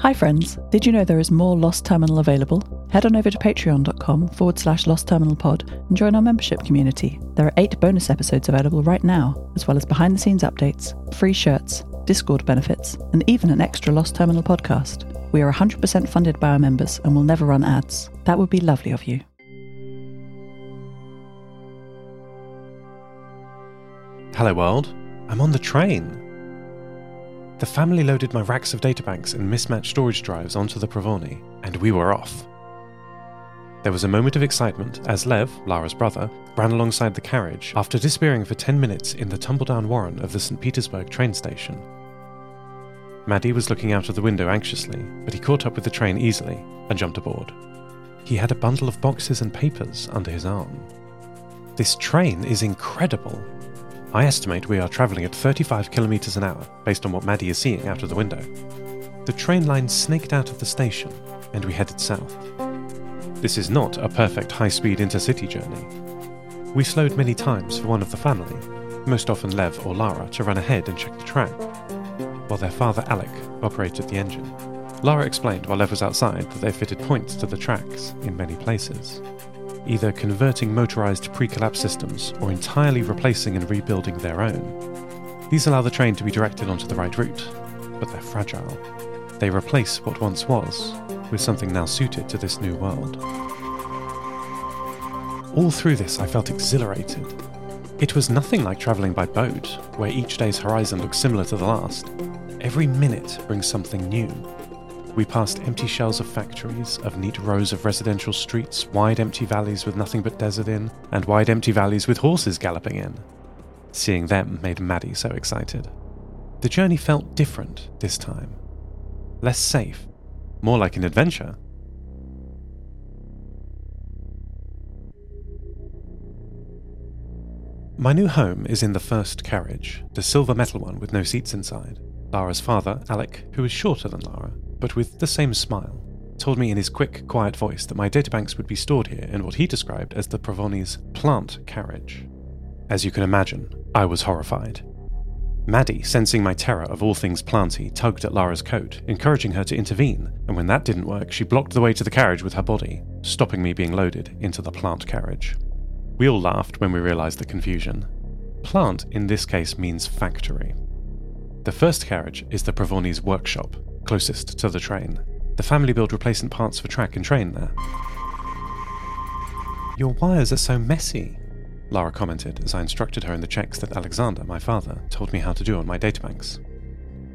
Hi, friends. Did you know there is more Lost Terminal available? Head on over to patreon.com forward slash Lost Terminal Pod and join our membership community. There are eight bonus episodes available right now, as well as behind the scenes updates, free shirts, Discord benefits, and even an extra Lost Terminal podcast. We are 100% funded by our members and will never run ads. That would be lovely of you. Hello, world. I'm on the train. The family loaded my racks of databanks and mismatched storage drives onto the Provorny, and we were off. There was a moment of excitement as Lev, Lara's brother, ran alongside the carriage after disappearing for 10 minutes in the tumble-down warren of the St. Petersburg train station. Maddie was looking out of the window anxiously, but he caught up with the train easily and jumped aboard. He had a bundle of boxes and papers under his arm. This train is incredible, I estimate we are travelling at 35 kilometres an hour, based on what Maddie is seeing out of the window. The train line snaked out of the station, and we headed south. This is not a perfect high speed intercity journey. We slowed many times for one of the family, most often Lev or Lara, to run ahead and check the track, while their father Alec operated the engine. Lara explained while Lev was outside that they fitted points to the tracks in many places either converting motorized pre collapse systems or entirely replacing and rebuilding their own. These allow the train to be directed onto the right route, but they're fragile. They replace what once was with something now suited to this new world. All through this, I felt exhilarated. It was nothing like travelling by boat, where each day's horizon looks similar to the last. Every minute brings something new, we passed empty shells of factories, of neat rows of residential streets, wide empty valleys with nothing but desert in, and wide empty valleys with horses galloping in. Seeing them made Maddie so excited. The journey felt different this time. Less safe, more like an adventure. My new home is in the first carriage, the silver metal one with no seats inside. Lara's father, Alec, who is shorter than Lara, but with the same smile, told me in his quick, quiet voice that my databanks would be stored here in what he described as the Provorny's plant carriage. As you can imagine, I was horrified. Maddie, sensing my terror of all things planty, tugged at Lara's coat, encouraging her to intervene, and when that didn't work, she blocked the way to the carriage with her body, stopping me being loaded into the plant carriage. We all laughed when we realized the confusion. Plant in this case means factory. The first carriage is the Provorny's workshop, closest to the train. The family build replacement parts for track and train there. Your wires are so messy, Lara commented as I instructed her in the checks that Alexander, my father, told me how to do on my databanks.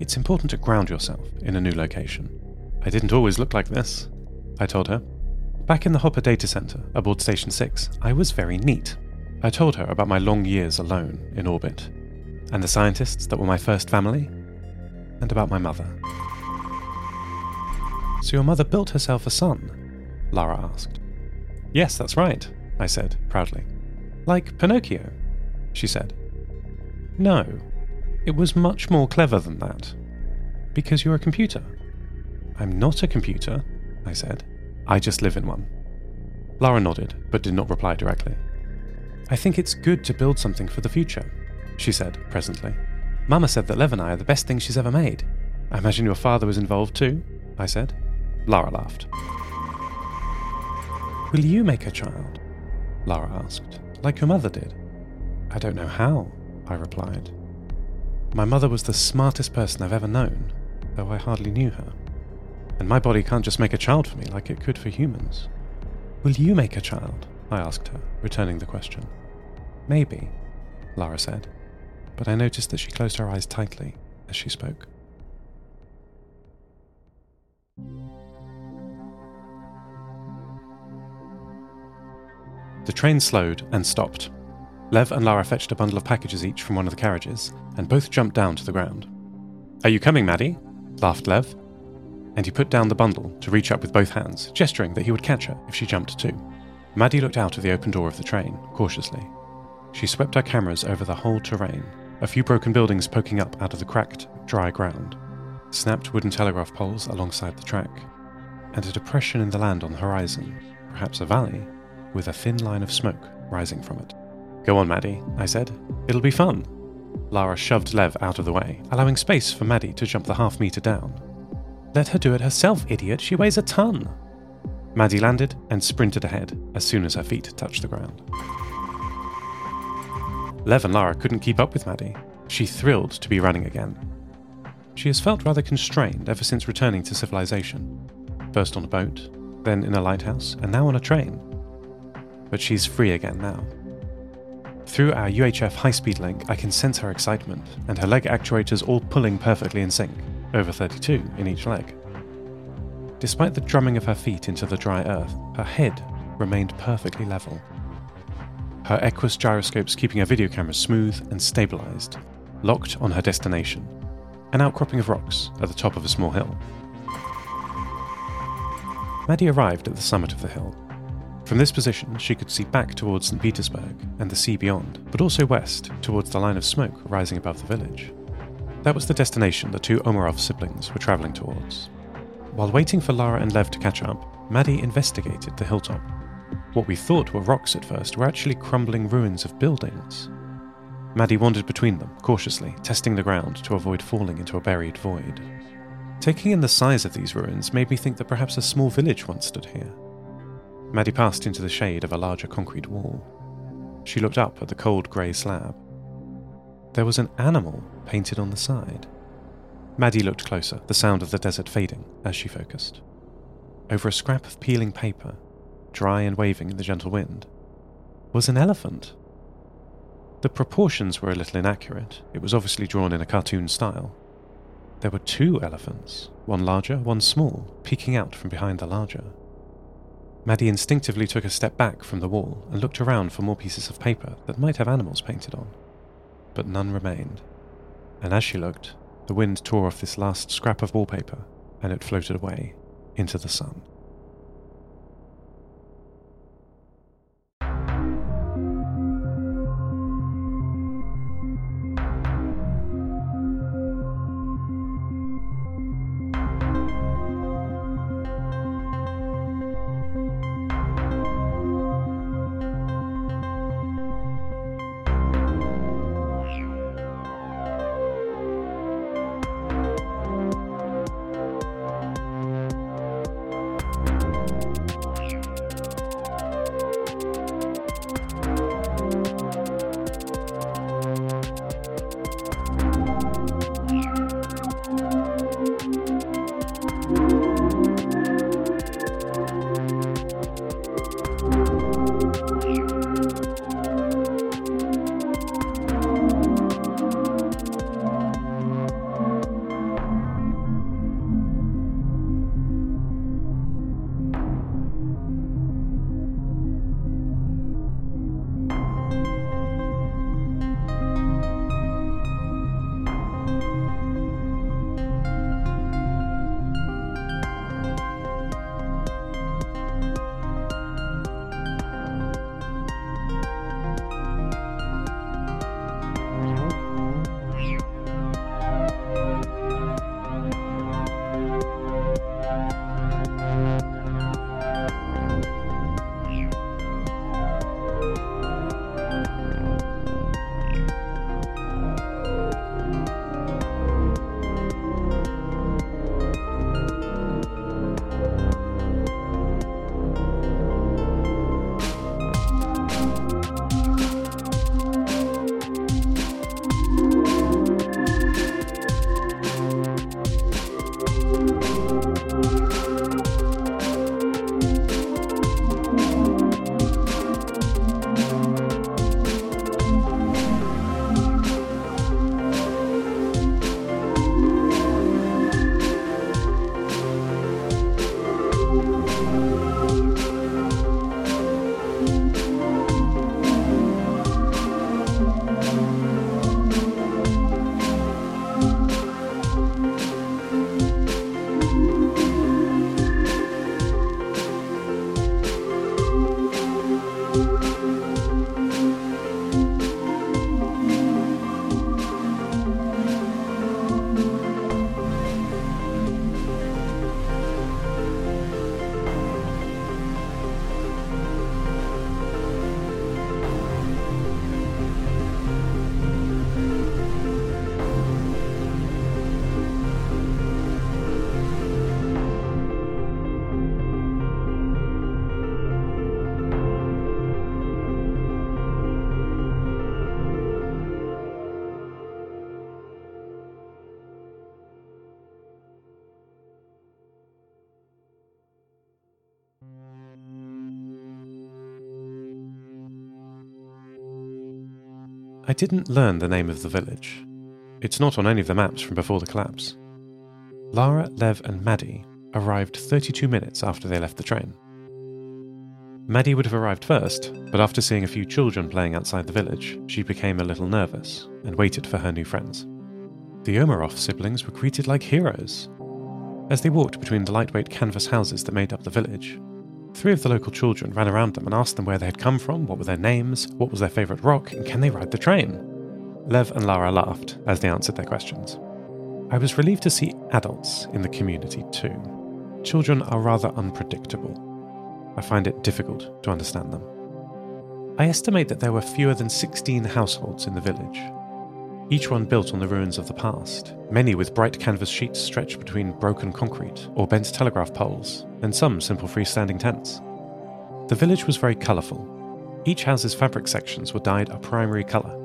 It's important to ground yourself in a new location. I didn't always look like this, I told her. Back in the Hopper data center aboard Station 6, I was very neat. I told her about my long years alone in orbit, and the scientists that were my first family, and about my mother. So your mother built herself a son? Lara asked. Yes, that's right, I said, proudly. Like Pinocchio, she said. No, it was much more clever than that. Because you're a computer. I'm not a computer, I said. I just live in one. Lara nodded, but did not reply directly. I think it's good to build something for the future, she said presently. Mama said that Lev and I are the best thing she's ever made. I imagine your father was involved too, I said. Lara laughed. Will you make a child? Lara asked, like your mother did. I don't know how, I replied. My mother was the smartest person I've ever known, though I hardly knew her. And my body can't just make a child for me like it could for humans. Will you make a child? I asked her, returning the question. Maybe, Lara said, but I noticed that she closed her eyes tightly as she spoke. The train slowed and stopped. Lev and Lara fetched a bundle of packages each from one of the carriages, and both jumped down to the ground. Are you coming, Maddie? laughed Lev. And he put down the bundle to reach up with both hands, gesturing that he would catch her if she jumped too. Maddie looked out of the open door of the train, cautiously. She swept her cameras over the whole terrain, a few broken buildings poking up out of the cracked, dry ground, snapped wooden telegraph poles alongside the track, and a depression in the land on the horizon, perhaps a valley, with a thin line of smoke rising from it. Go on, Maddie, I said. It'll be fun. Lara shoved Lev out of the way, allowing space for Maddie to jump the half meter down. Let her do it herself, idiot. She weighs a ton. Maddie landed and sprinted ahead as soon as her feet touched the ground. Lev and Lara couldn't keep up with Maddie. She thrilled to be running again. She has felt rather constrained ever since returning to civilization. First on a boat, then in a lighthouse, and now on a train. But she's free again now. Through our UHF high speed link, I can sense her excitement, and her leg actuators all pulling perfectly in sync, over 32 in each leg. Despite the drumming of her feet into the dry earth, her head remained perfectly level. Her Equus gyroscopes keeping her video camera smooth and stabilized, locked on her destination, an outcropping of rocks at the top of a small hill. Maddie arrived at the summit of the hill. From this position, she could see back towards St. Petersburg and the sea beyond, but also west towards the line of smoke rising above the village. That was the destination the two Omarov siblings were travelling towards. While waiting for Lara and Lev to catch up, Maddie investigated the hilltop. What we thought were rocks at first were actually crumbling ruins of buildings. Maddie wandered between them, cautiously, testing the ground to avoid falling into a buried void. Taking in the size of these ruins made me think that perhaps a small village once stood here. Maddie passed into the shade of a larger concrete wall. She looked up at the cold grey slab. There was an animal painted on the side. Maddie looked closer, the sound of the desert fading as she focused. Over a scrap of peeling paper, dry and waving in the gentle wind, was an elephant. The proportions were a little inaccurate. It was obviously drawn in a cartoon style. There were two elephants, one larger, one small, peeking out from behind the larger. Maddie instinctively took a step back from the wall and looked around for more pieces of paper that might have animals painted on. But none remained. And as she looked, the wind tore off this last scrap of wallpaper and it floated away into the sun. I didn't learn the name of the village. It's not on any of the maps from before the collapse. Lara, Lev, and Maddie arrived 32 minutes after they left the train. Maddie would have arrived first, but after seeing a few children playing outside the village, she became a little nervous and waited for her new friends. The Omarov siblings were greeted like heroes. As they walked between the lightweight canvas houses that made up the village, three of the local children ran around them and asked them where they had come from, what were their names, what was their favourite rock, and can they ride the train. Lev and Lara laughed as they answered their questions. I was relieved to see adults in the community too. Children are rather unpredictable I find it difficult to understand them. I estimate that there were fewer than 16 households in the village, each one built on the ruins of the past, many with bright canvas sheets stretched between broken concrete or bent telegraph poles, and some simple freestanding tents. The village was very colourful. Each house's fabric sections were dyed a primary colour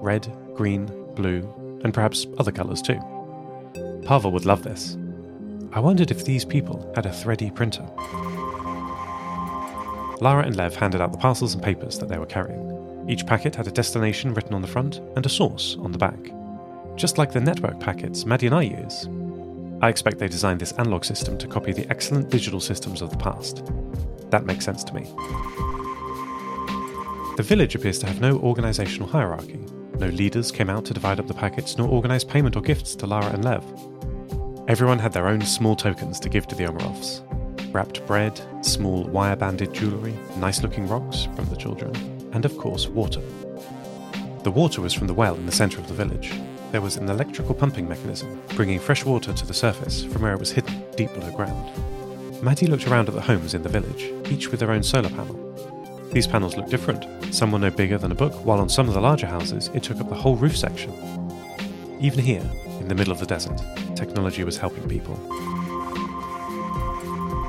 red, green, blue, and perhaps other colours too. Pavel would love this. I wondered if these people had a 3D printer. Lara and Lev handed out the parcels and papers that they were carrying. Each packet had a destination written on the front and a source on the back. Just like the network packets Maddie and I use. I expect they designed this analog system to copy the excellent digital systems of the past. That makes sense to me. The village appears to have no organisational hierarchy. No leaders came out to divide up the packets nor organise payment or gifts to Lara and Lev. Everyone had their own small tokens to give to the Omarovs, wrapped bread, small wire banded jewellery, nice looking rocks from the children, and of course water. The water was from the well in the centre of the village. There was an electrical pumping mechanism, bringing fresh water to the surface from where it was hidden deep below ground. Maddie looked around at the homes in the village, each with their own solar panel. These panels looked different. Some were no bigger than a book, while on some of the larger houses it took up the whole roof section. Even here, in the middle of the desert, technology was helping people.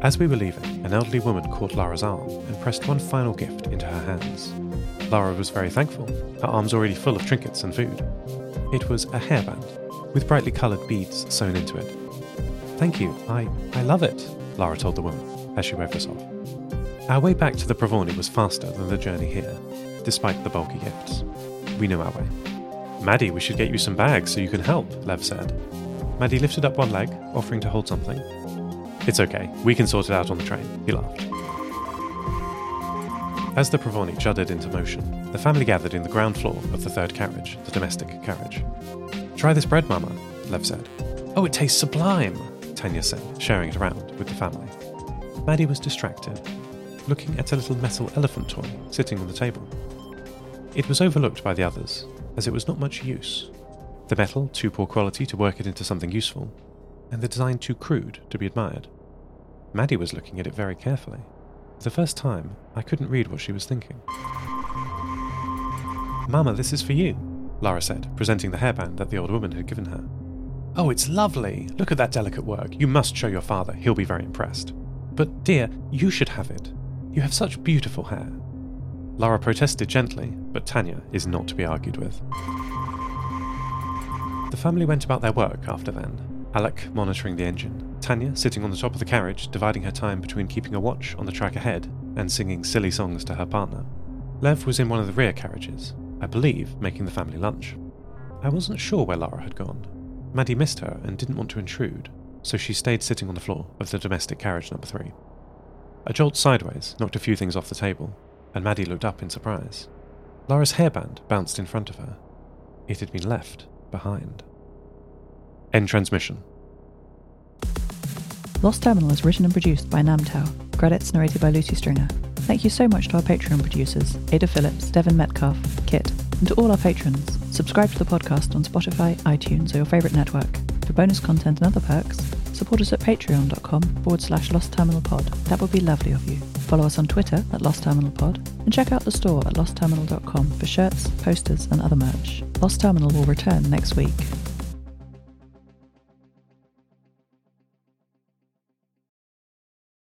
As we were leaving, an elderly woman caught Lara's arm and pressed one final gift into her hands. Lara was very thankful, her arms already full of trinkets and food. It was a hairband, with brightly coloured beads sewn into it. Thank you, I, I love it, Lara told the woman as she waved us off. Our way back to the Provorny was faster than the journey here, despite the bulky gifts. We knew our way. Maddie, we should get you some bags so you can help, Lev said. Maddie lifted up one leg, offering to hold something, it's okay, we can sort it out on the train, he laughed. As the Provorny juddered into motion, the family gathered in the ground floor of the third carriage, the domestic carriage. Try this bread, Mama, Lev said. Oh, it tastes sublime, Tanya said, sharing it around with the family. Maddie was distracted, looking at a little metal elephant toy sitting on the table. It was overlooked by the others, as it was not much use. The metal too poor quality to work it into something useful, and the design too crude to be admired. Maddie was looking at it very carefully. For the first time, I couldn't read what she was thinking. Mama, this is for you, Lara said, presenting the hairband that the old woman had given her. Oh, it's lovely. Look at that delicate work. You must show your father. He'll be very impressed. But, dear, you should have it. You have such beautiful hair. Lara protested gently, but Tanya is not to be argued with. The family went about their work after then, Alec monitoring the engine, Tanya sitting on the top of the carriage, dividing her time between keeping a watch on the track ahead and singing silly songs to her partner. Lev was in one of the rear carriages, I believe making the family lunch. I wasn't sure where Lara had gone. Maddie missed her and didn't want to intrude, so she stayed sitting on the floor of the domestic carriage number three. A jolt sideways knocked a few things off the table, and Maddie looked up in surprise. Lara's hairband bounced in front of her. It had been left behind. End transmission. Lost Terminal is written and produced by Namtao. Credits narrated by Lucy Stringer. Thank you so much to our Patreon producers, Ada Phillips, Devin Metcalf, Kit, and to all our patrons. Subscribe to the podcast on Spotify, iTunes, or your favourite network. For bonus content and other perks, support us at patreon.com forward slash Lost Terminal Pod. That would be lovely of you. Follow us on Twitter at Lost Terminal Pod, and check out the store at lostterminal.com for shirts, posters, and other merch. Lost Terminal will return next week.